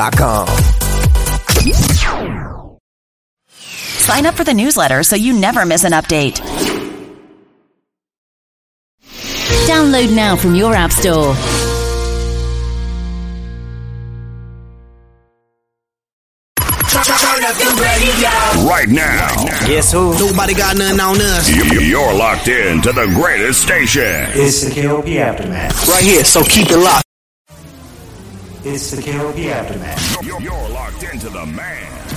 morninginspirationalradioshow.com. Sign up for the newsletter so you never miss an update. Download now from your App Store. Right now. Guess who? Nobody got nothing on us. You're locked in to the greatest station. It's the KLP Aftermath. Right here, so keep it locked. It's the KLP Aftermath. You're, you're locked into the man.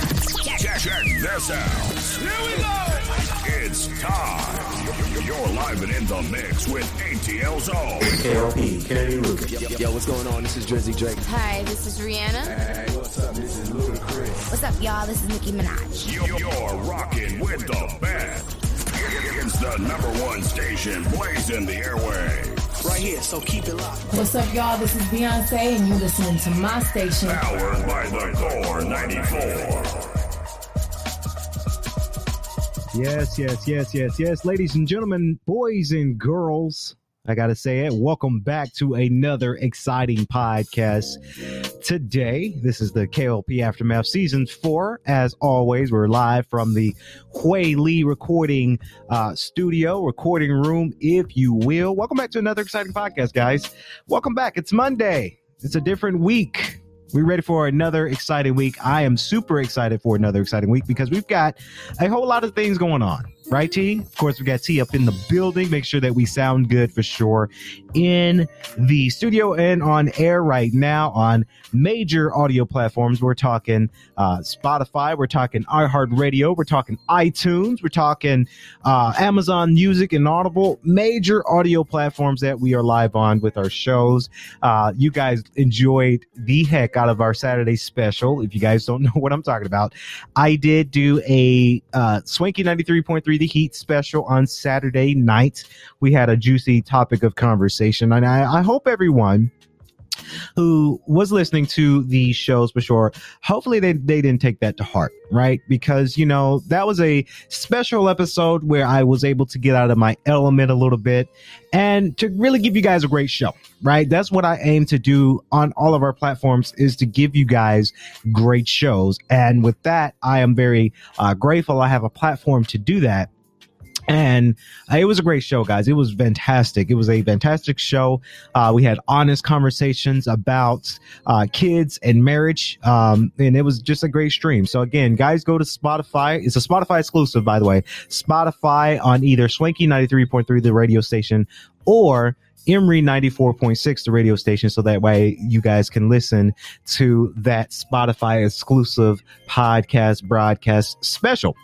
Check, check this out. Here we go. It's time. You're live and in the mix with ATL Zone. KLP, Kennedy Lucas. Yo, yo, what's going on? This is Drizzy Drake. Hi, this is Rihanna. Hey, what's up? This is Ludacris. What's up, y'all? This is Nicki Minaj. You're, you're rocking with the best. It's the number one station blazing the airway. Right here, so keep it locked. What's up, y'all? This is Beyonce, and you're listening to my station. Powered by the Core 94. Yes, yes, yes, yes, yes. Ladies and gentlemen, boys and girls, I got to say it. Welcome back to another exciting podcast. Today, this is the KLP Aftermath Season 4. As always, we're live from the Hui Lee recording uh, studio, recording room, if you will. Welcome back to another exciting podcast, guys. Welcome back. It's Monday, it's a different week. We're ready for another exciting week. I am super excited for another exciting week because we've got a whole lot of things going on. Right, T? Of course, we got T up in the building. Make sure that we sound good for sure in the studio and on air right now on major audio platforms. We're talking uh, Spotify, we're talking iHeartRadio, we're talking iTunes, we're talking uh, Amazon Music and Audible, major audio platforms that we are live on with our shows. Uh, you guys enjoyed the heck out of our Saturday special. If you guys don't know what I'm talking about, I did do a uh, Swanky 93.3 The Heat special on Saturday night. We had a juicy topic of conversation, and I, I hope everyone who was listening to the shows for sure hopefully they, they didn't take that to heart right? Because you know that was a special episode where i was able to get out of my element a little bit and to really give you guys a great show right? That's what i aim to do on all of our platforms is to give you guys great shows. And with that i am very uh, grateful i have a platform to do that and uh, it was a great show, guys. It was fantastic. It was a fantastic show. Uh, we had honest conversations about uh, kids and marriage, um, and it was just a great stream. So again, guys, go to Spotify. It's a Spotify exclusive, by the way. Spotify on either Swanky ninety three point three, the radio station, or Emory 94.6, the radio station, so that way you guys can listen to that Spotify exclusive podcast broadcast special.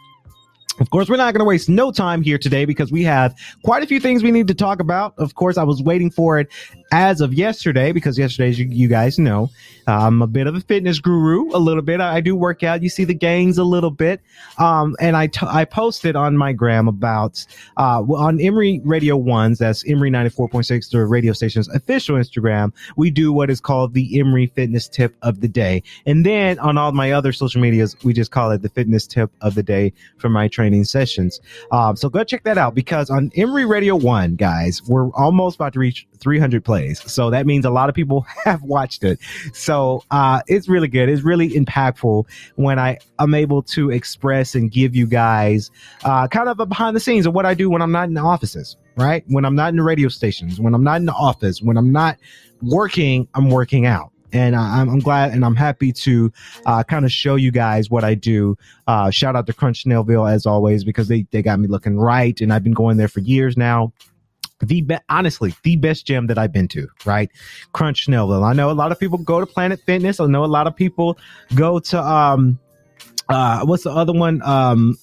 Of course, we're not going to waste no time here today because we have quite a few things we need to talk about. Of course, I was waiting for it as of yesterday because yesterday, as you, you guys know, I'm a bit of a fitness guru, a little bit. I, I do work out. You see the gains a little bit. Um, and I, t- I posted on my gram about, uh, on Emory Radio Ones, that's Emory 94.6, the radio station's official Instagram. We do what is called the Emory Fitness Tip of the Day. And then on all my other social medias, we just call it the Fitness Tip of the Day for my training sessions. Um, so go check that out because on Emory Radio One, guys, we're almost about to reach 300 plays. So that means a lot of people have watched it. So uh, it's really good. It's really impactful when I am able to express and give you guys uh, kind of a behind the scenes of what I do when I'm not in the offices, right? When I'm not in the radio stations, when I'm not in the office, when I'm not working, I'm working out and I'm, I'm, glad and I'm happy to uh, kind of show you guys what I do. Uh, shout out to Crunch Snellville as always because they they got me looking right, and I've been going there for years now. The be- honestly, the best gym that I've been to, right? Crunch Snellville. I know a lot of people go to Planet Fitness. I know a lot of people go to um, uh, what's the other one? Um,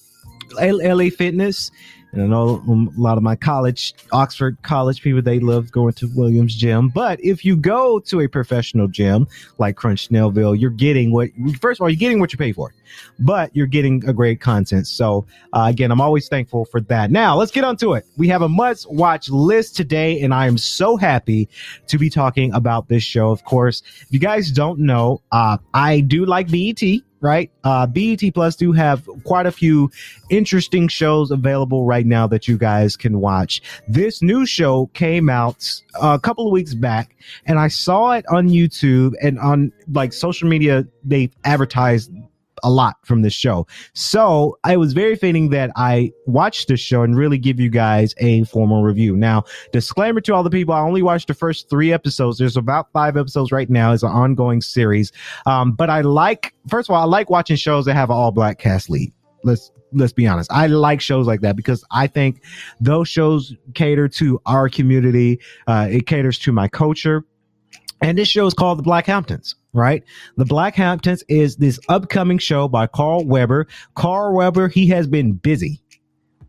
LA Fitness. And I know a lot of my college, Oxford College people, they love going to Williams Gym. But if you go to a professional gym like Crunch Snellville, you're getting what, first of all, you're getting what you pay for, but you're getting a great content. So, uh, again, I'm always thankful for that. Now, let's get on to it. We have a must watch list today, and I am so happy to be talking about this show. Of course, if you guys don't know, uh, I do like BET right? Uh, BET Plus do have quite a few interesting shows available right now that you guys can watch. This new show came out a couple of weeks back, and I saw it on YouTube and on like social media. They advertised a lot from this show. So I was very fitting that I watched this show and really give you guys a formal review. Now, disclaimer to all the people, I only watched the first three episodes. There's about five episodes right now. It's an ongoing series. Um, but I like, first of all, I like watching shows that have an all black cast lead. Let's let's be honest. I like shows like that because I think those shows cater to our community. Uh, it caters to my culture. And this show is called The Black Hamptons, right? The Black Hamptons is this upcoming show by Carl Weber. Carl Weber, he has been busy,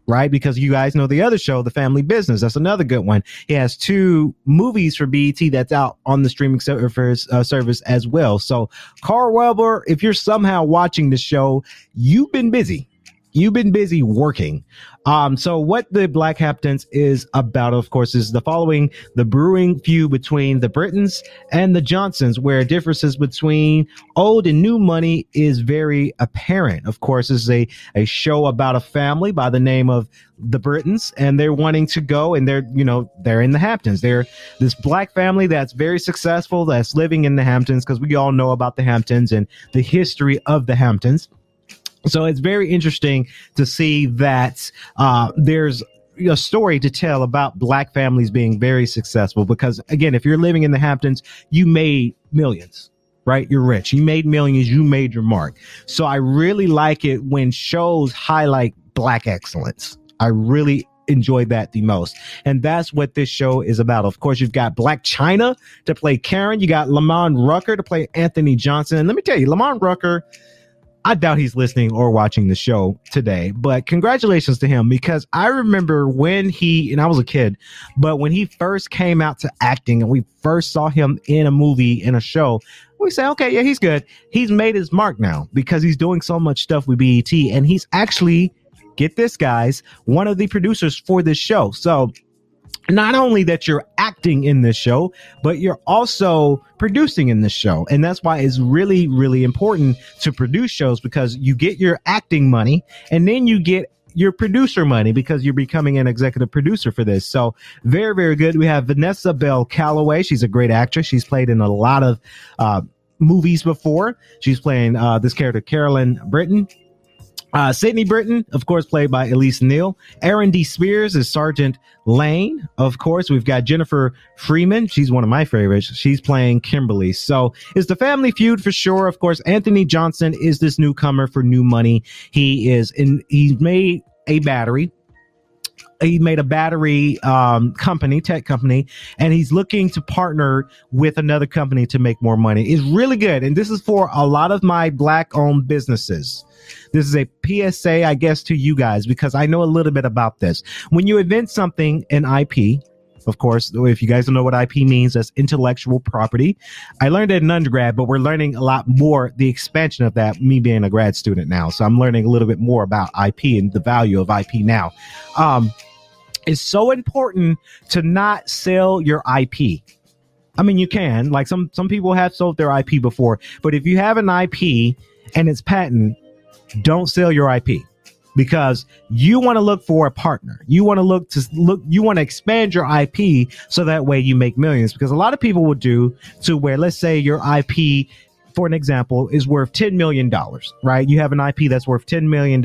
right? Because you guys know the other show, The Family Business. That's another good one. He has two movies for BET that's out on the streaming service, uh, service as well. So, Carl Weber, if you're somehow watching the show, you've been busy you've been busy working. Um, so what the Black Hamptons is about, of course, is the following the brewing feud between the Brittons and the Johnsons, where differences between old and new money is very apparent. Of course, this is a, a show about a family by the name of the Brittons, and they're wanting to go and they're, you know, they're in the Hamptons. They're this black family that's very successful, that's living in the Hamptons, because we all know about the Hamptons and the history of the Hamptons. So it's very interesting to see that uh, there's a story to tell about black families being very successful because again if you're living in the hamptons you made millions right? You're rich. You made millions. You made your mark. So i really like it when shows highlight black excellence. I really enjoy that the most. And that's what this show is about. Of course you've got Blac Chyna to play karen. You got lamont rucker to play anthony johnson. And let me tell you lamont rucker I doubt he's listening or watching the show today, but congratulations to him because I remember when he, and I was a kid, but when he first came out to acting and we first saw him in a movie, in a show, we say, okay, yeah, he's good. He's made his mark now because he's doing so much stuff with BET and he's actually, get this, guys, one of the producers for this show. So, not only that you're acting in this show, but you're also producing in this show. And that's why it's really, really important to produce shows because you get your acting money and then you get your producer money because you're becoming an executive producer for this. So very, very good. We have Vanessa Bell Calloway. She's a great actress. She's played in a lot of, uh, movies before. She's playing, uh, this character, Carolyn Britton. Uh, Sydney Britton, of course, played by Elise Neal. Aaron D. Spears is Sergeant Lane. Of course, we've got Jennifer Freeman. She's one of my favorites. She's playing Kimberly. So it's the family feud for sure. Of course, Anthony Johnson is this newcomer for new money. He is in, he's made a battery he made a battery um, company, tech company, and he's looking to partner with another company to make more money. It's really good, and this is for a lot of my black-owned businesses. This is a PSA, I guess, to you guys because I know a little bit about this. When you invent something in IP, of course, if you guys don't know what IP means, that's intellectual property. I learned it in undergrad, but we're learning a lot more the expansion of that, me being a grad student now. So I'm learning a little bit more about IP and the value of IP now. Um, it's so important to not sell your IP. I mean, you can, like some, some people have sold their IP before, but if you have an IP and it's patent, don't sell your IP because you want to look for a partner. You want to look to look, you want to expand your IP so that way you make millions because a lot of people will do to where, let's say your IP for an example, is worth $10 million, right? You have an IP that's worth $10 million.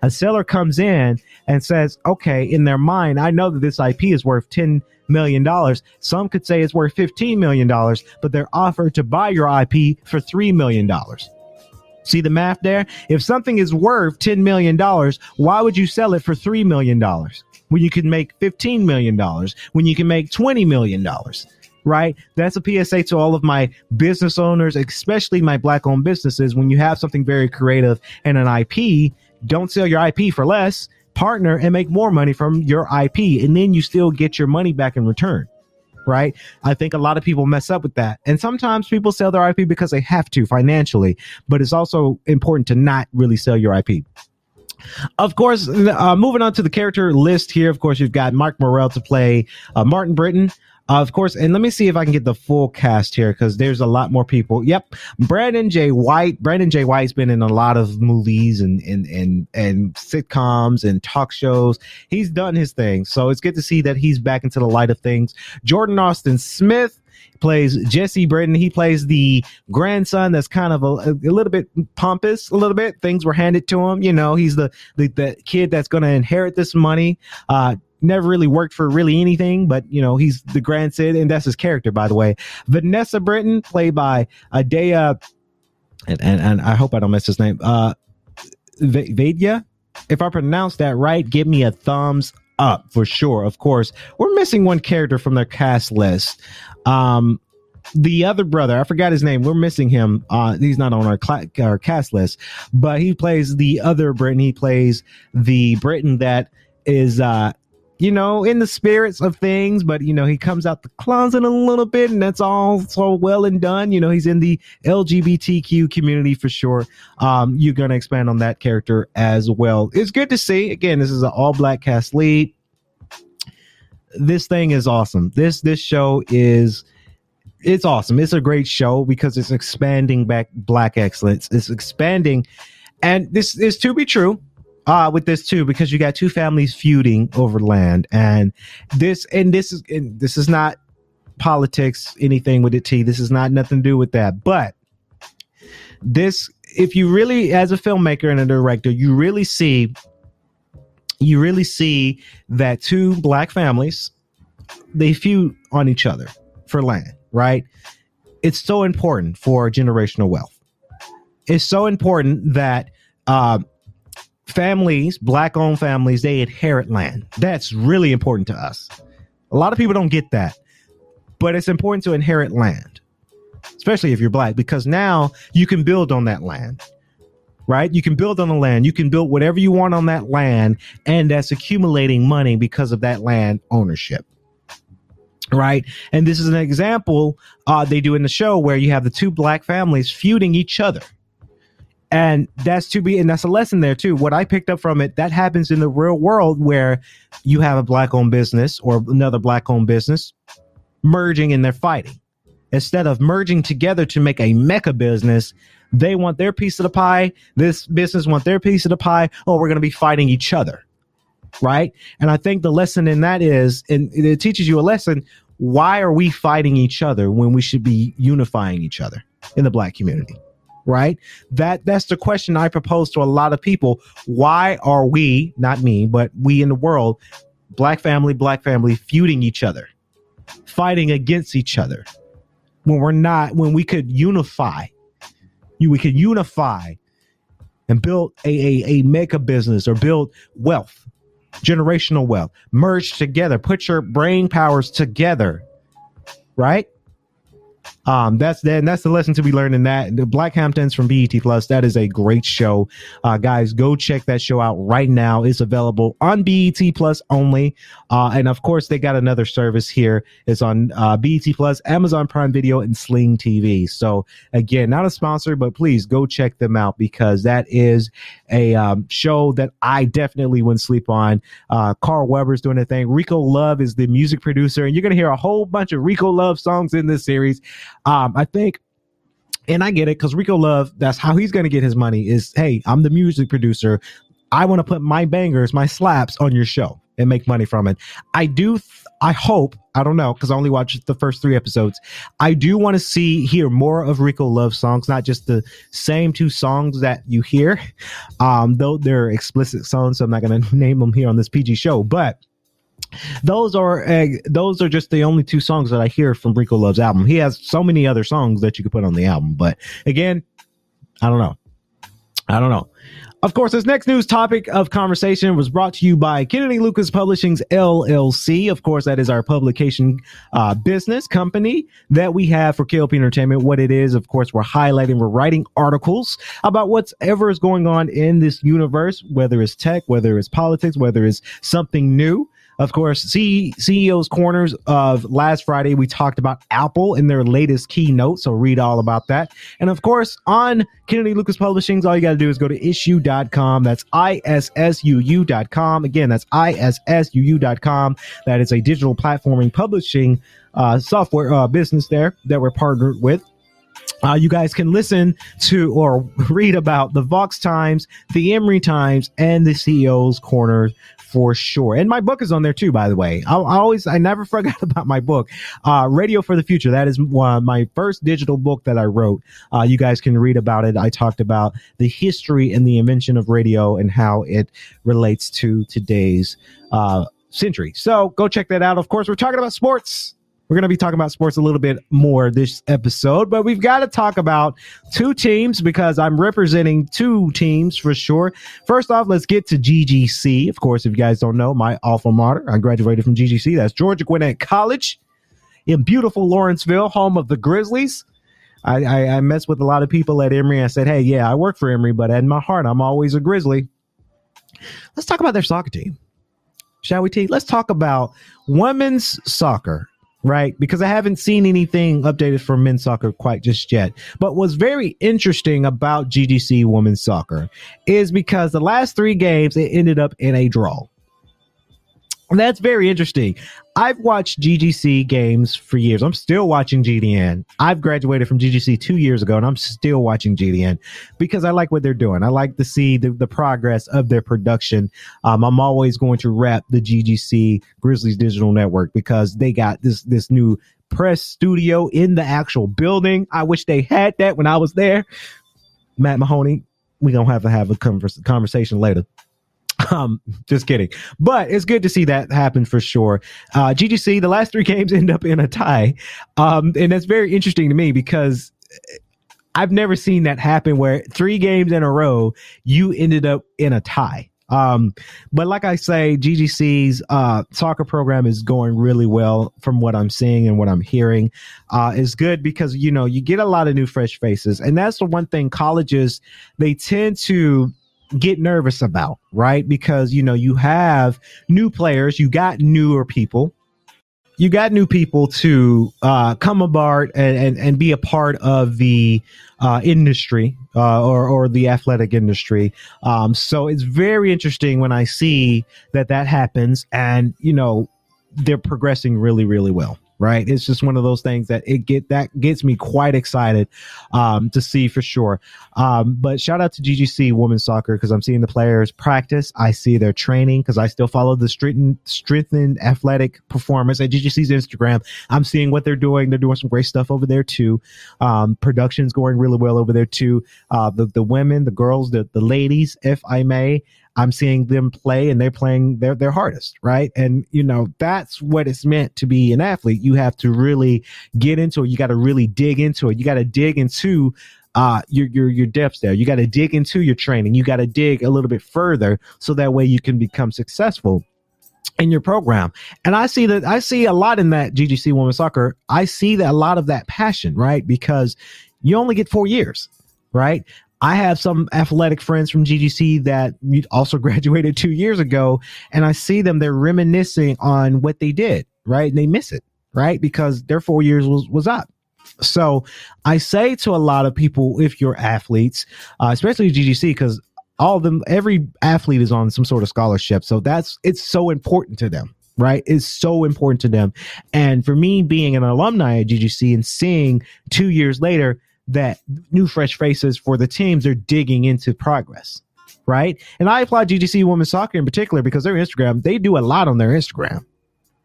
A seller comes in and says, okay, in their mind, I know that this IP is worth $10 million. Some could say it's worth $15 million, but they're offered to buy your IP for $3 million. See the math there? If something is worth $10 million, why would you sell it for $3 million when you can make $15 million, when you can make $20 million? Right? That's a PSA to all of my business owners, especially my black owned businesses. When you have something very creative and an IP, don't sell your IP for less partner and make more money from your IP, and then you still get your money back in return. Right. I think a lot of people mess up with that. And sometimes people sell their IP because they have to financially, but it's also important to not really sell your IP. Of course, uh, moving on to the character list here. Of course, you've got Mark Morell to play uh, Martin Britton. Uh, of course, and let me see if I can get the full cast here because there's a lot more people. Yep, Brandon J. White. Brandon J. White's been in a lot of movies and and and and sitcoms and talk shows. He's done his thing, so it's good to see that he's back into the light of things. Jordan Austin Smith plays Jesse Britton. He plays the grandson that's kind of a, a, little bit pompous, a little bit. Things were handed to him. You know, he's the the, the kid that's going to inherit this money. Uh, never really worked for really anything, but you know, he's the grandson, and that's his character, by the way. Vanessa Britton, played by Adea, and, and, and I hope I don't mess his name. Uh, Vadia, if I pronounce that right, give me a thumbs up for sure. Of course, we're missing one character from their cast list. Um, the other brother, I forgot his name. We're missing him. Uh, he's not on our, cl- our cast list, but he plays the other Britton. He plays the Britton that is uh, you know, in the spirits of things, but you know, he comes out the closet a little bit, and that's all so well and done. You know, he's in the LGBTQ community for sure. Um, you're gonna expand on that character as well. It's good to see. Again, this is an all black cast lead. This thing is awesome. This this show is it's awesome. It's a great show because it's expanding back black excellence. It's expanding, and this is to be true uh with this too because you got two families feuding over land and this and this is and this is not politics anything with it t. This is not nothing to do with that but this if you really as a filmmaker and a director you really see you really see that two black families they feud on each other for land right? It's so important for generational wealth. It's so important that um families, black owned families, they inherit land. That's really important to us. A lot of people don't get that, but it's important to inherit land, especially if you're black, because now you can build on that land, right? You can build on the land. You can build whatever you want on that land, and that's accumulating money because of that land ownership. Right. And this is an example uh, they do in the show where you have the two black families feuding each other and that's to be and that's a lesson there too. What i picked up from it that happens in the real world where you have a black owned business or another black owned business merging and they're fighting. Instead of merging together to make a mecca business they want their piece of the pie. This business want their piece of the pie. Oh we're going to be fighting each other right? And i think the lesson in that is and it teaches you a lesson why are we fighting each other when we should be unifying each other in the black community right? That that's the question I propose to a lot of people. Why are we, not me, but we in the world, black family, black family feuding each other, fighting against each other when we're not when we could unify. You we could unify and build a, a, a mega business or build wealth, generational wealth, merge together, put your brain powers together, right? Um, that's then that's the lesson to be learned in that. The Black Hamptons from BET Plus. That is a great show. Uh, guys, go check that show out right now. It's available on BET Plus only. Uh, and of course, they got another service here. It's on uh, BET Plus, Amazon Prime Video, and Sling TV. So again, not a sponsor, but please go check them out because that is a um, show that I definitely wouldn't sleep on. Uh, Carl Weber's doing a thing. Rico Love is the music producer, and you're gonna hear a whole bunch of Rico Love songs in this series. Um, I think and I get it because Rico Love, that's how he's going to get his money is, hey, I'm the music producer. I want to put my bangers, my slaps on your show and make money from it. I do, th- I hope, I don't know, because I only watched the first three episodes. I do want to see, hear more of Rico Love songs, not just the same two songs that you hear. Um, though they're explicit songs, so I'm not going to name them here on this PG show, but those are uh, those are just the only two songs that I hear from Rico Love's album. He has so many other songs that you could put on the album, but again, I don't know. I don't know. Of course, this next news topic of conversation was brought to you by Kennedy Lucas Publishing's LLC. Of course, that is our publication uh, business company that we have for KLP Entertainment. What it is, of course, we're highlighting, we're writing articles about whatever is going on in this universe, whether it's tech, whether it's politics, whether it's something new. Of course, C- CEO's Corners of last Friday, we talked about Apple in their latest keynote. So read all about that. And of course, on Kennedy Lucas Publishings, all you got to do is go to issuu.com. That's ISSUU.com. Again, that's ISSUU.com. That is a digital platforming publishing uh, software uh, business there that we're partnered with. Uh, you guys can listen to or read about the Vox Times, the Emory Times, and the CEO's Corner for sure. And my book is on there too, by the way. I, I always, I never forgot about my book, uh, Radio for the Future. That is uh, my first digital book that I wrote. Uh, you guys can read about it. I talked about the history and the invention of radio and how it relates to today's uh, century. So go check that out. Of course, we're talking about sports. We're going to be talking about sports a little bit more this episode, but we've got to talk about two teams because I'm representing two teams for sure. First off, let's get to GGC. Of course, if you guys don't know, my alma mater, I graduated from GGC. That's Georgia Gwinnett College in beautiful Lawrenceville, home of the Grizzlies. I, I, I messed with a lot of people at Emory. I said, hey, yeah, I work for Emory, but in my heart, I'm always a Grizzly. Let's talk about their soccer team. Shall we, T? Let's talk about women's soccer right? Because I haven't seen anything updated for men's soccer quite just yet. But what's very interesting about GGC women's soccer is because the last three games, it ended up in a draw. That's very interesting. I've watched GGC games for years. I'm still watching GDN. I've graduated from GGC two years ago and I'm still watching GDN because I like what they're doing. I like to see the, the progress of their production. Um, I'm always going to rep the GGC Grizzlies Digital Network because they got this, this new press studio in the actual building. I wish they had that when I was there. Matt Mahoney, we don't have to have a converse, conversation later. Um, just kidding. But it's good to see that happen for sure. Uh, GGC, the last three games end up in a tie. Um, and that's very interesting to me because I've never seen that happen where three games in a row, you ended up in a tie. Um, but like I say, GGC's uh, soccer program is going really well from what I'm seeing and what I'm hearing. Uh, is good because you know you get a lot of new fresh faces, and that's the one thing colleges they tend to get nervous about, right? Because, you know, you have new players, you got newer people, you got new people to uh, come aboard and, and, and be a part of the uh, industry uh, or, or the athletic industry. Um, so it's very interesting when I see that that happens and, you know, they're progressing really, really well right? It's just one of those things that it get that gets me quite excited um, to see for sure. Um, but shout out to GGC Women's Soccer because I'm seeing the players practice. I see their training because I still follow the strengthened, strengthened athletic performance at GGC's Instagram. I'm seeing what they're doing. They're doing some great stuff over there too. Um, production's going really well over there too. Uh, the the women, the girls, the the ladies, if I may. I'm seeing them play and they're playing their, their hardest, right? And, you know, that's what it's meant to be an athlete. You have to really get into it. You got to really dig into it. You got to dig into uh, your, your, your depths there. You got to dig into your training. You got to dig a little bit further so that way you can become successful in your program. And I see that I see a lot in that GGC women's soccer. I see that a lot of that passion, right? Because you only get four years, right? I have some athletic friends from GGC that also graduated two years ago, and I see them, they're reminiscing on what they did, right? And they miss it, right? Because their four years was, was up. So I say to a lot of people, if you're athletes, uh, especially GGC, because all them, every athlete is on some sort of scholarship. So that's, it's so important to them right is so important to them and for me being an alumni at ggc and seeing two years later that new fresh faces for the teams are digging into progress right? And i applaud ggc women's soccer in particular because their instagram they do a lot on their instagram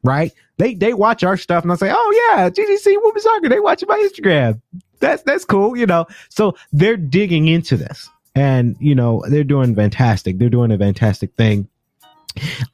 right? They they watch our stuff and i say oh yeah ggc women's soccer they watch my instagram. That's that's cool you know? So they're digging into this and you know they're doing fantastic. They're doing a fantastic thing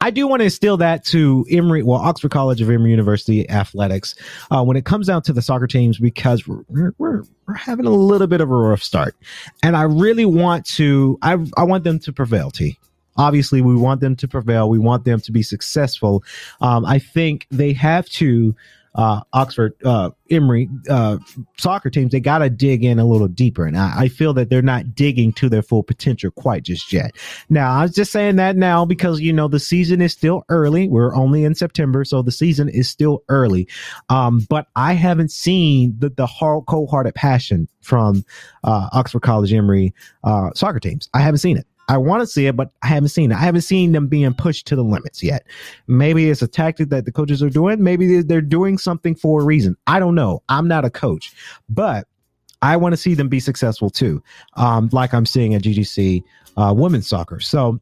I do want to instill that to Emory, well, Oxford College of Emory University athletics uh, when it comes down to the soccer teams because we're, we're we're having a little bit of a rough start, and I really want to I I want them to prevail. T. Obviously, we want them to prevail. We want them to be successful. Um, I think they have to uh, Oxford, uh, Emory uh, soccer teams, they got to dig in a little deeper. And I, I, feel that they're not digging to their full potential quite just yet. Now, I was just saying that now because, you know, the season is still early. We're only in September, so the season is still early. Um, but I haven't seen the, the hard, cold hearted passion from uh, Oxford College Emory uh, soccer teams. I haven't seen it. I want to see it, but I haven't seen it. I haven't seen them being pushed to the limits yet. Maybe it's a tactic that the coaches are doing. Maybe they're doing something for a reason. I don't know. I'm not a coach, but I want to see them be successful too, um, like I'm seeing at GGC uh, women's soccer. So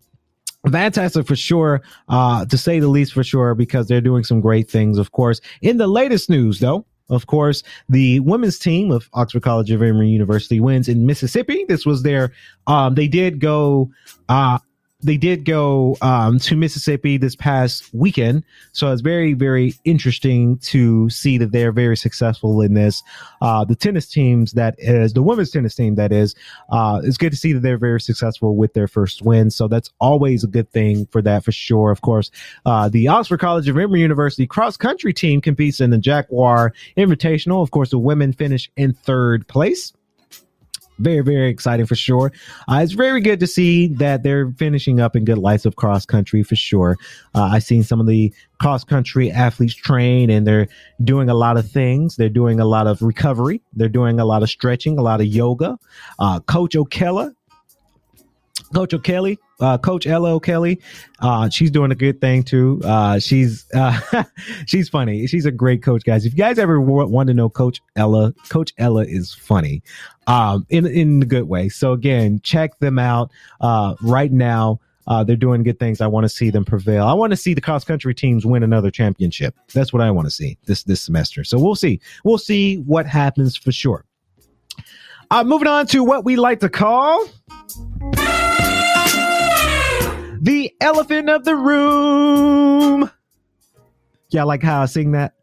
fantastic for sure, uh, to say the least for sure, because they're doing some great things, of course. In the latest news, though, of course, the women's team of Oxford College of Emory University wins in Mississippi. This was their, um, they did go, uh, they did go um, to Mississippi this past weekend, so it's very, very interesting to see that they're very successful in this. Uh, the tennis teams that is the women's tennis team that is, uh, it's good to see that they're very successful with their first win. So that's always a good thing for that for sure. Of course, uh, the Oxford College of Emory University cross country team competes in the Jaguar Invitational. Of course, the women finish in third place very very exciting for sure. Uh, it's very good to see that they're finishing up in good lights of cross country for sure. Uh, i've seen some of the cross country athletes train and they're doing a lot of things. They're doing a lot of recovery. They're doing a lot of stretching a lot of yoga. Uh, coach o'kella Coach O'Kelly, uh, Coach Ella O'Kelly, uh, she's doing a good thing too. Uh, she's uh, she's funny. She's a great coach, guys. If you guys ever want to know Coach Ella, Coach Ella is funny, um, in in the good way. So again, check them out uh, right now. Uh, they're doing good things. I want to see them prevail. I want to see the cross country teams win another championship. That's what I want to see this this semester. So we'll see. We'll see what happens for sure. Moving on to what we like to call elephant of the room. Y'all like how I sing that?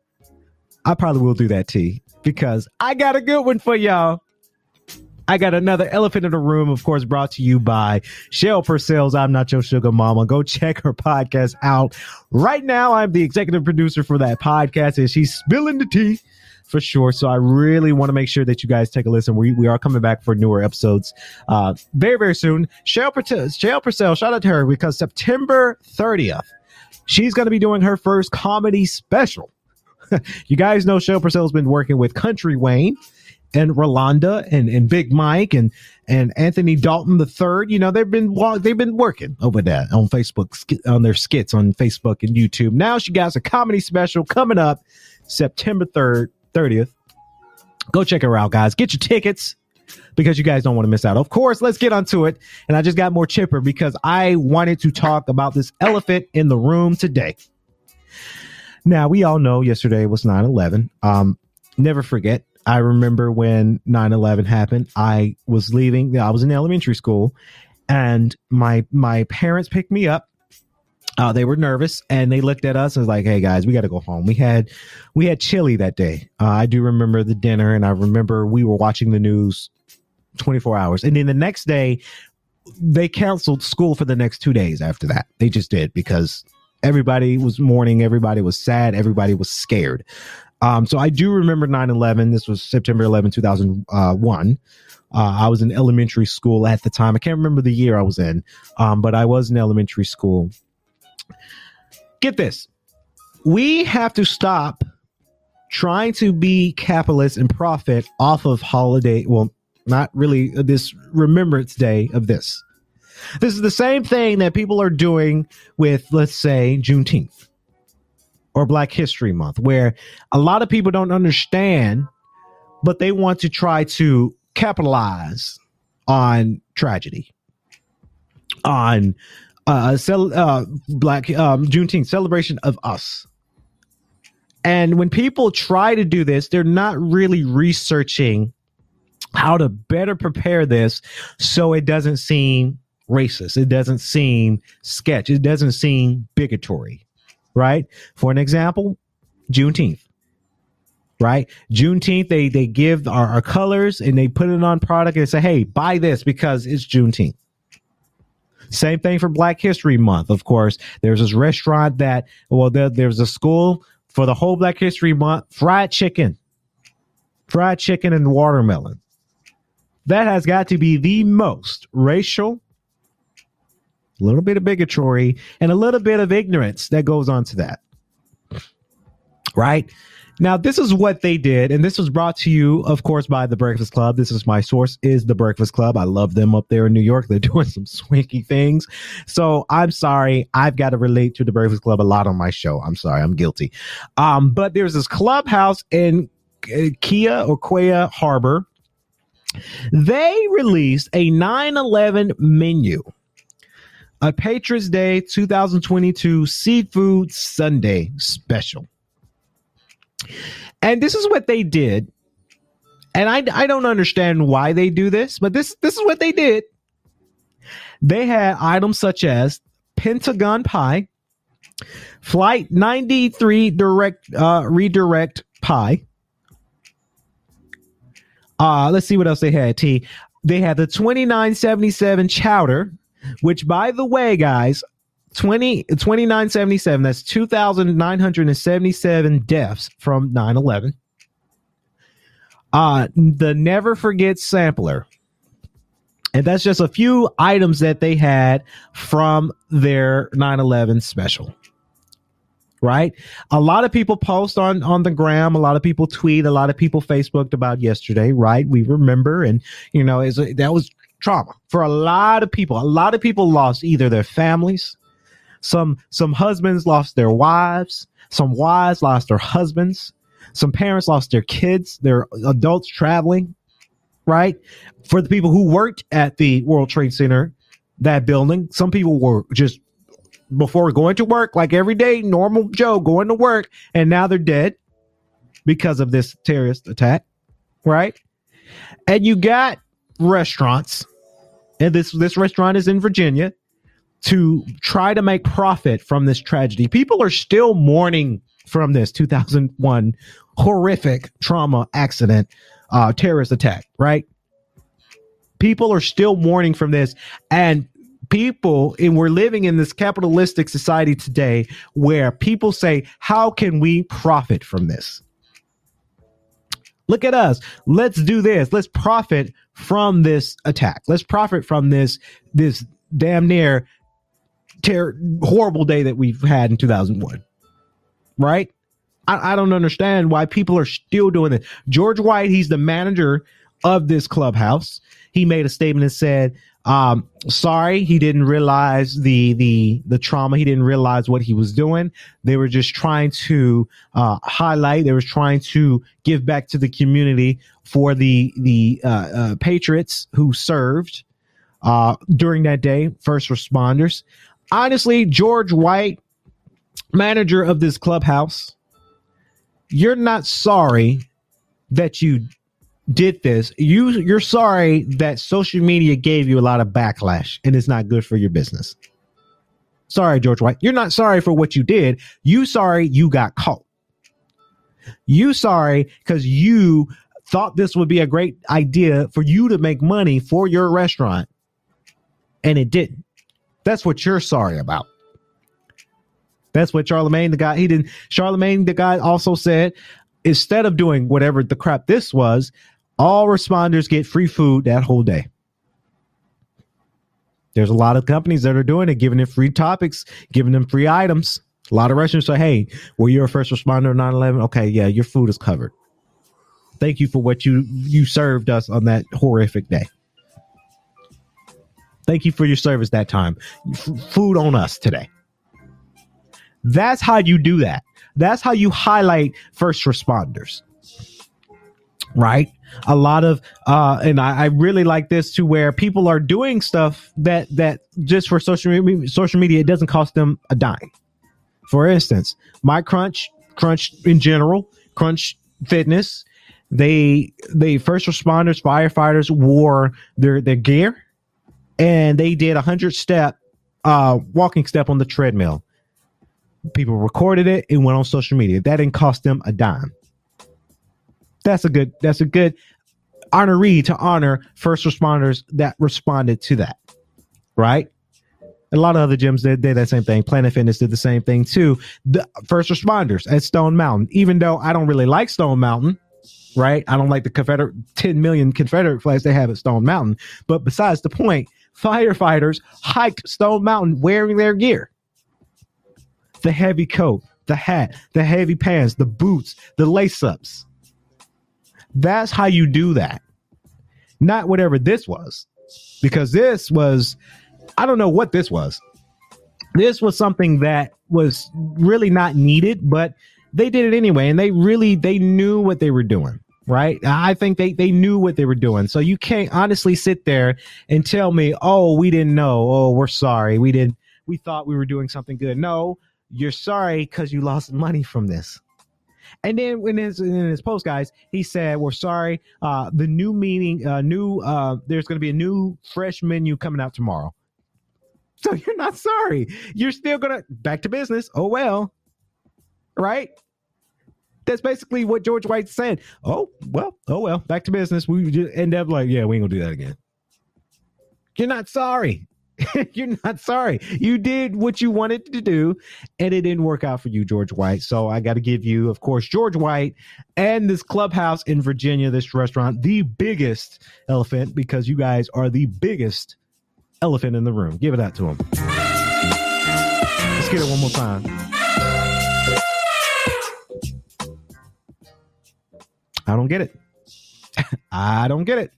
I probably will do that, T, because I got a good one for y'all. I got another elephant in the room, of course, brought to you by Shell Purcell's I'm Not Your Sugar Mama. Go check her podcast out. Right now, I'm the executive producer for that podcast, and she's spilling the tea for sure. So I really want to make sure that you guys take a listen. We, we are coming back for newer episodes uh, very, very soon. Shale, Cheryl Purcell, shout out to her because September 30th, she's going to be doing her first comedy special. you guys know Cheryl Purcell's been working with Country Wayne and Rolanda and, and Big Mike and and Anthony Dalton the third. You know they've been they've been working over there on Facebook on their skits on Facebook and YouTube. Now she got a comedy special coming up September third. 30th. Go check her out, guys. Get your tickets because you guys don't want to miss out. Of course, let's get onto it. And I just got more chipper because I wanted to talk about this elephant in the room today. Now, we all know yesterday was 9 11. Um, never forget. I remember when 9 11 happened. I was leaving, I was in elementary school, and my my parents picked me up uh, they were nervous and they looked at us and was like, "Hey guys, we got to go home." We had we had chili that day. Uh, I do remember the dinner, and I remember we were watching the news twenty four hours, and then the next day they canceled school for the next two days. After that, they just did because everybody was mourning, everybody was sad, everybody was scared. Um, so I do remember 9-11. This was September 11, 2001. Uh, I was in elementary school at the time. I can't remember the year I was in, um, but I was in elementary school get this. We have to stop trying to be capitalist and profit off of holiday. Well, not really uh, this remembrance day of this. This is the same thing that people are doing with, let's say, Juneteenth or Black History Month, where a lot of people don't understand, but they want to try to capitalize on tragedy, on uh, cel- uh, Black um, Juneteenth celebration of us. And when people try to do this, they're not really researching how to better prepare this so it doesn't seem racist. It doesn't seem sketch. It doesn't seem bigotry, right? For an example, Juneteenth, right? Juneteenth, they they give our, our colors and they put it on product and say, hey, buy this because it's Juneteenth. Same thing for Black History Month, of course. There's this restaurant that, well, there, there's a school for the whole Black History Month, fried chicken, fried chicken and watermelon. That has got to be the most racial, a little bit of bigotry, and a little bit of ignorance that goes on to that. Right? Now, this is what they did, and this was brought to you, of course, by the Breakfast Club. This is my source, is the Breakfast Club. I love them up there in New York. They're doing some swanky things. So I'm sorry, I've got to relate to the Breakfast Club a lot on my show. I'm sorry, I'm guilty. Um, but there's this clubhouse in uh, Kia or Harbor. They released a 9/11 menu, a Patriots Day 2022 Seafood Sunday special. And this is what they did. And I, I don't understand why they do this, but this this is what they did. They had items such as Pentagon pie, Flight 93 direct uh, redirect pie. Uh, let's see what else they had. T. They had the 2977 chowder, which by the way, guys, 20 2977 that's 2977 deaths from 9-11 uh the never forget sampler. And that's just a few items that they had from their 9-11 special right? A lot of people post on on the gram a lot of people tweet a lot of people facebooked about yesterday right? We remember and you know is that was trauma for a lot of people. A lot of people lost either their families some some husbands lost their wives. Some wives lost their husbands. Some parents lost their kids. Their adults traveling. Right for the people who worked at the World Trade Center, that building. Some people were just before going to work, like every day, normal Joe going to work, and now they're dead because of this terrorist attack. Right, and you got restaurants, and this this restaurant is in Virginia to try to make profit from this tragedy. People are still mourning from this 2001 horrific trauma accident, uh, terrorist attack, right? People are still mourning from this. And people, and we're living in this capitalistic society today where people say, how can we profit from this? Look at us. Let's do this. Let's profit from this attack. Let's profit from this, this damn near ter- horrible day that we've had in 2001. Right? I, I don't understand why people are still doing it. George White, he's the manager of this clubhouse. He made a statement and said, um, sorry, he didn't realize the the the trauma. He didn't realize what he was doing. They were just trying to uh, highlight. They were trying to give back to the community for the the uh, uh, patriots who served uh, during that day, first responders honestly, George White, manager of this clubhouse, you're not sorry that you did this. You you're sorry that social media gave you a lot of backlash and it's not good for your business. Sorry, George White. You're not sorry for what you did. You sorry you got caught. You sorry because you thought this would be a great idea for you to make money for your restaurant and it didn't. That's what you're sorry about. That's what Charlamagne tha God he didn't Charlamagne tha God also said instead of doing whatever the crap this was, all responders get free food that whole day. There's a lot of companies that are doing it, giving them free topics, giving them free items. A lot of restaurants say, hey, were you a first responder 9 11? Okay, yeah, your food is covered. Thank you for what you you served us on that horrific day. Thank you for your service that time. F- food on us today. That's how you do that. That's how you highlight first responders. Right? A lot of uh and I, I really like this to where people are doing stuff that that just for social media social media it doesn't cost them a dime. For instance, my crunch, crunch in general, crunch fitness, they they first responders, firefighters wore their their gear and they did a hundred step uh walking step on the treadmill. People recorded it, it went on social media. That didn't cost them a dime. That's a good that's a good honoree to honor first responders that responded to that. Right? A lot of other gyms did, did that same thing. Planet Fitness did the same thing too. The first responders at Stone Mountain, even though I don't really like Stone Mountain, right? I don't like the Confederate 10 million Confederate flags they have at Stone Mountain. But besides the point, firefighters hiked Stone Mountain wearing their gear. The heavy coat, the hat, the heavy pants, the boots, the lace ups. That's how you do that. Not whatever this was. Because this was, I don't know what this was. This was something that was really not needed, but they did it anyway. And they really, they knew what they were doing right? I think they they knew what they were doing. So you can't honestly sit there and tell me, "Oh, we didn't know. Oh, we're sorry. We didn't we thought we were doing something good." No, you're sorry cuz you lost money from this. And then in his in his post, guys, he said, "We're sorry. Uh, the new meeting, uh, new uh, there's going to be a new fresh menu coming out tomorrow." So you're not sorry. You're still gonna back to business. Oh well, right? That's basically what George White's saying. Oh well, oh well, back to business. We just end up like, yeah, we ain't gonna do that again. You're not sorry. You're not sorry. You did what you wanted to do, and it didn't work out for you, George White. So I got to give you, of course, George White and this clubhouse in Virginia, this restaurant, the biggest elephant because you guys are the biggest elephant in the room. Give it out to him. Let's get it one more time. I don't get it. I don't get it.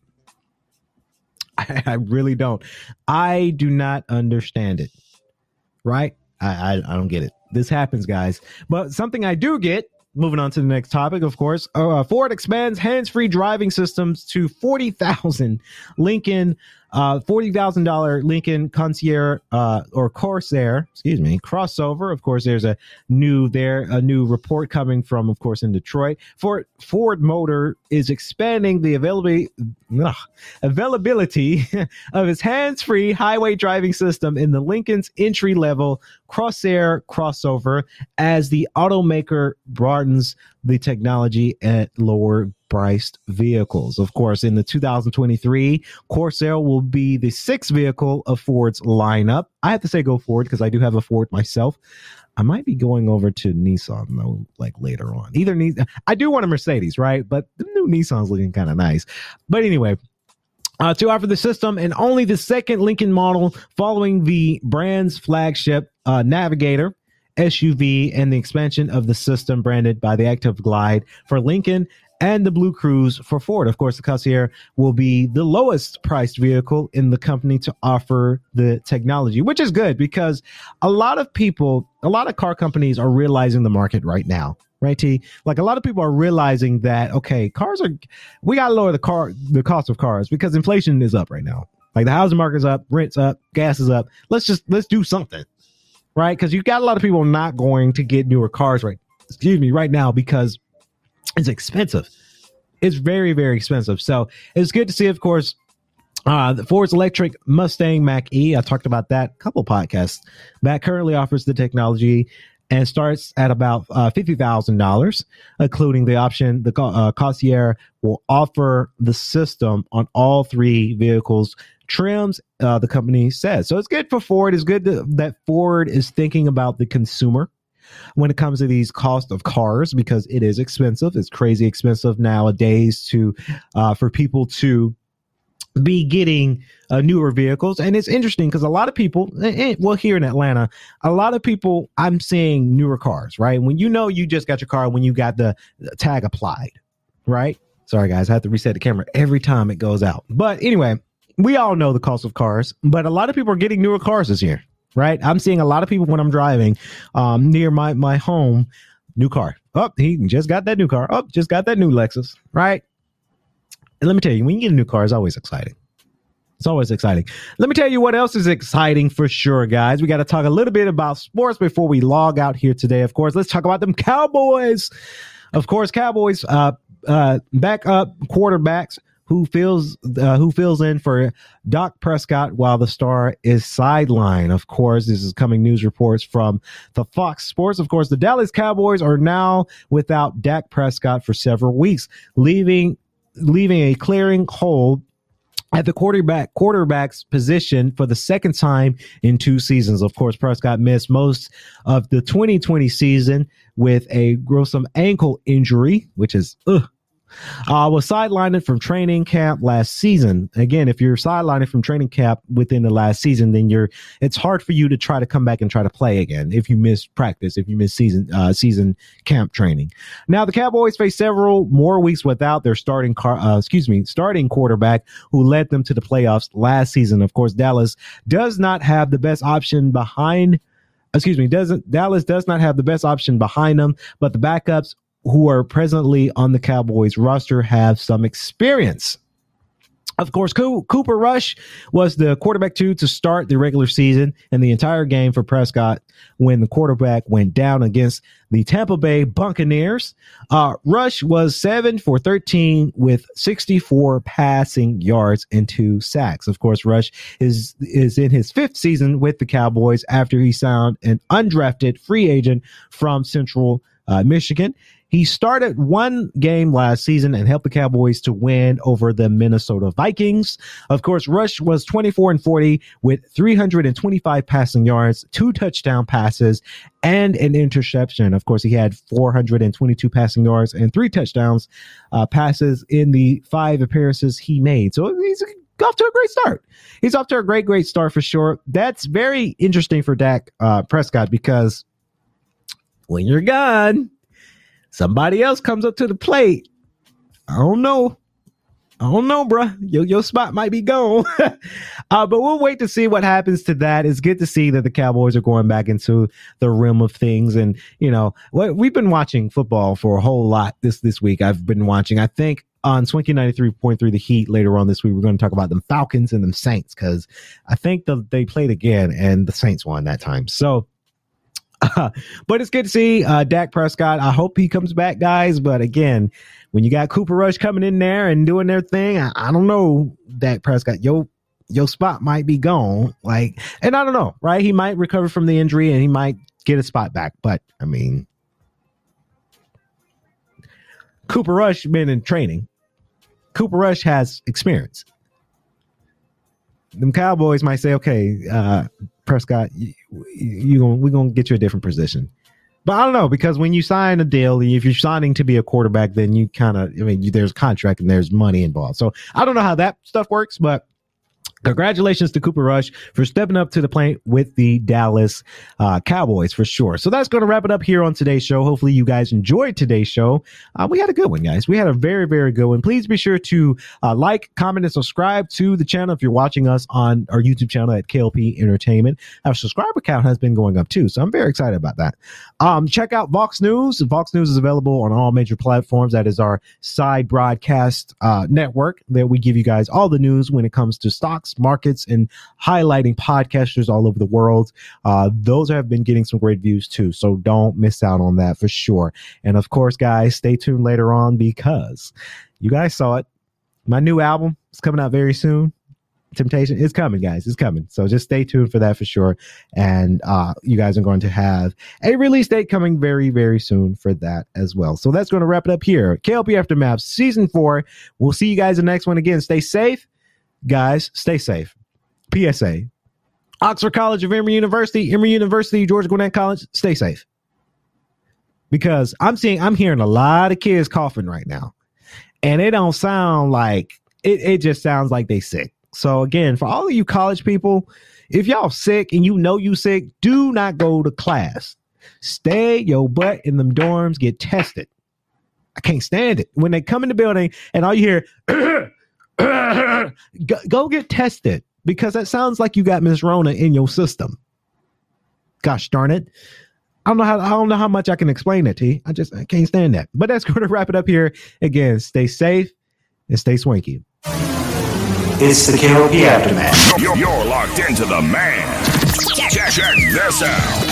I, I, really don't. I do not understand it. Right? I, I, I don't get it. This happens, guys. But something I do get. Moving on to the next topic, of course. Uh, Ford expands hands-free driving systems to forty thousand. Lincoln uh, $40,000 Lincoln Concierge uh, or Corsair, excuse me, crossover. Of course, there's a new there, a new report coming from, of course, in Detroit. Ford, Ford Motor is expanding the availability, ugh, availability of its hands-free highway driving system in the Lincoln's entry-level Corsair crossover as the automaker broadens the technology at lower priced vehicles. Of course, in the 2023, Corsair will be the sixth vehicle of Ford's lineup. I have to say go Ford because I do have a Ford myself. I might be going over to Nissan though, like later on. Either Nissan, I do want a Mercedes, right? But the new Nissan's looking kind of nice. But anyway, uh, to offer the system and only the second Lincoln model following the brand's flagship uh, Navigator SUV and the expansion of the system branded by the Active Glide for Lincoln and the Blue Cruise for Ford. Of course, the Concierge will be the lowest priced vehicle in the company to offer the technology, which is good because a lot of people, a lot of car companies are realizing the market right now. Right, T. Like a lot of people are realizing that okay, cars are, we got to lower the car, the cost of cars because inflation is up right now. Like the housing market's up, rent's up, gas is up. Let's just let's do something, right? Because you've got a lot of people not going to get newer cars right. Excuse me, right now because it's expensive. It's very, very expensive. So it's good to see, of course, uh, the Ford's electric Mustang Mach E. I talked about that a couple podcasts That Currently offers the technology and starts at about uh, fifty thousand dollars, including the option. The uh, Concierge will offer the system on all three vehicles trims. Uh, the company says so. It's good for Ford. It's good to, that Ford is thinking about the consumer when it comes to these cost of cars because it is expensive. It's crazy expensive nowadays to uh, for people to be getting uh, newer vehicles. And it's interesting because a lot of people eh, eh, well here in atlanta a lot of people i'm seeing newer cars right? When you know you just got your car when you got the tag applied right? Sorry guys i have to reset the camera every time it goes out. But anyway we all know the cost of cars but a lot of people are getting newer cars this year right? I'm seeing a lot of people when I'm driving um, near my my home, new car. Oh, he just got that new car. Oh, just got that new Lexus, right? And let me tell you, when you get a new car, it's always exciting. It's always exciting. Let me tell you what else is exciting for sure, guys. We got to talk a little bit about sports before we log out here today. Of course, let's talk about them Cowboys. Of course, Cowboys uh, uh, backup quarterbacks who fills uh, who fills in for Dak Prescott while the star is sidelined. Of course, this is coming news reports from the Fox Sports. Of course, the Dallas Cowboys are now without Dak Prescott for several weeks, leaving leaving a clearing hole at the quarterback quarterback's position for the second time in two seasons. Of course, Prescott missed most of the 2020 season with a gruesome ankle injury, which is ugh, uh, was sidelined from training camp last season. Again, if you're sidelined from training camp within the last season, then you're it's hard for you to try to come back and try to play again if you miss practice, if you miss season uh, season camp training. Now the Cowboys face several more weeks without their starting car, uh, excuse me, starting quarterback who led them to the playoffs last season. Of course, Dallas does not have the best option behind excuse me, doesn't Dallas does not have the best option behind them, but the backups who are presently on the Cowboys roster have some experience. Of course, Cooper Rush was the quarterback two to start the regular season and the entire game for Prescott when the quarterback went down against the Tampa Bay Buccaneers. Uh, Rush was seven for 13 with 64 passing yards and two sacks. Of course, Rush is, is in his fifth season with the Cowboys after he signed an undrafted free agent from Central uh, Michigan. He started one game last season and helped the Cowboys to win over the Minnesota Vikings. Of course, Rush was 24 and 40 with 325 passing yards, two touchdown passes, and an interception. Of course, he had 422 passing yards and three touchdowns uh, passes in the five appearances he made. So he's off to a great start. He's off to a great, great start for sure. That's very interesting for Dak uh, Prescott because when you're gone, somebody else comes up to the plate. I don't know. I don't know, bruh. Your, your spot might be gone. uh, but we'll wait to see what happens to that. It's good to see that the Cowboys are going back into the realm of things. And, you know, we've been watching football for a whole lot this, this week. I've been watching, I think on Swanky 93.3 The Heat later on this week, we're going to talk about them Falcons and them Saints because I think the, they played again and the Saints won that time. So, but it's good to see uh, Dak Prescott. I hope he comes back, guys. But again, when you got Cooper Rush coming in there and doing their thing, I, I don't know, Dak Prescott. Your your spot might be gone. Like, and I don't know, right? He might recover from the injury and he might get a spot back. But I mean, Cooper Rush been in training. Cooper Rush has experience. Them Cowboys might say, okay, uh, Prescott, you, you gonna, we're gonna get you a different position. But I don't know because when you sign a deal, if you're signing to be a quarterback, then you kind of, I mean, you, there's contract and there's money involved. So I don't know how that stuff works, but Congratulations to Cooper Rush for stepping up to the plate with the Dallas uh, Cowboys for sure. So that's going to wrap it up here on today's show. Hopefully, you guys enjoyed today's show. Uh, we had a good one, guys. We had a very, very good one. Please be sure to uh, like, comment, and subscribe to the channel if you're watching us on our YouTube channel at KLP Entertainment. Our subscriber count has been going up too, so I'm very excited about that. Um, check out Vox News. Vox News is available on all major platforms. That is our side broadcast uh, network that we give you guys all the news when it comes to stocks markets, and highlighting podcasters all over the world. Uh, those have been getting some great views too. So don't miss out on that for sure. And of course, guys, stay tuned later on because you guys saw it. My new album is coming out very soon. Temptation is coming, guys. It's coming. So just stay tuned for that for sure. And uh, you guys are going to have a release date coming very, very soon for that as well. So that's going to wrap it up here. KLP Aftermath Season 4. We'll see you guys in the next one again. Stay safe guys, stay safe. PSA. Oxford College of Emory University, Emory University, Georgia Gwinnett College, stay safe. Because I'm seeing, I'm hearing a lot of kids coughing right now. And it don't sound like, it, it just sounds like they sick. So again, for all of you college people, if y'all sick and you know you sick, do not go to class. Stay your butt in them dorms, get tested. I can't stand it. When they come in the building and all you hear, go, go get tested because that sounds like you got Miss Rona in your system. Gosh darn it. I don't know how I don't know how much I can explain it to you. I just I can't stand that. But that's going to wrap it up here. Again, stay safe and stay swanky. It's the KLP Aftermath. You're, you're locked into the man. Check, check this out.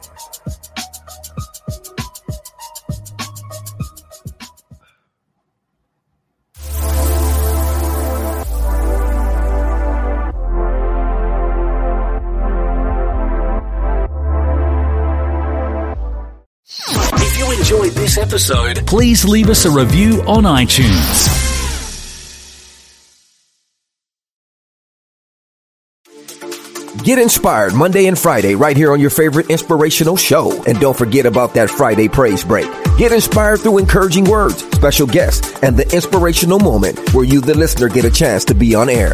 Episode, please leave us a review on iTunes. Get inspired Monday and Friday right here on your favorite inspirational show. And don't forget about that Friday praise break. Get inspired through encouraging words, special guests, and the inspirational moment where you, the listener, get a chance to be on air.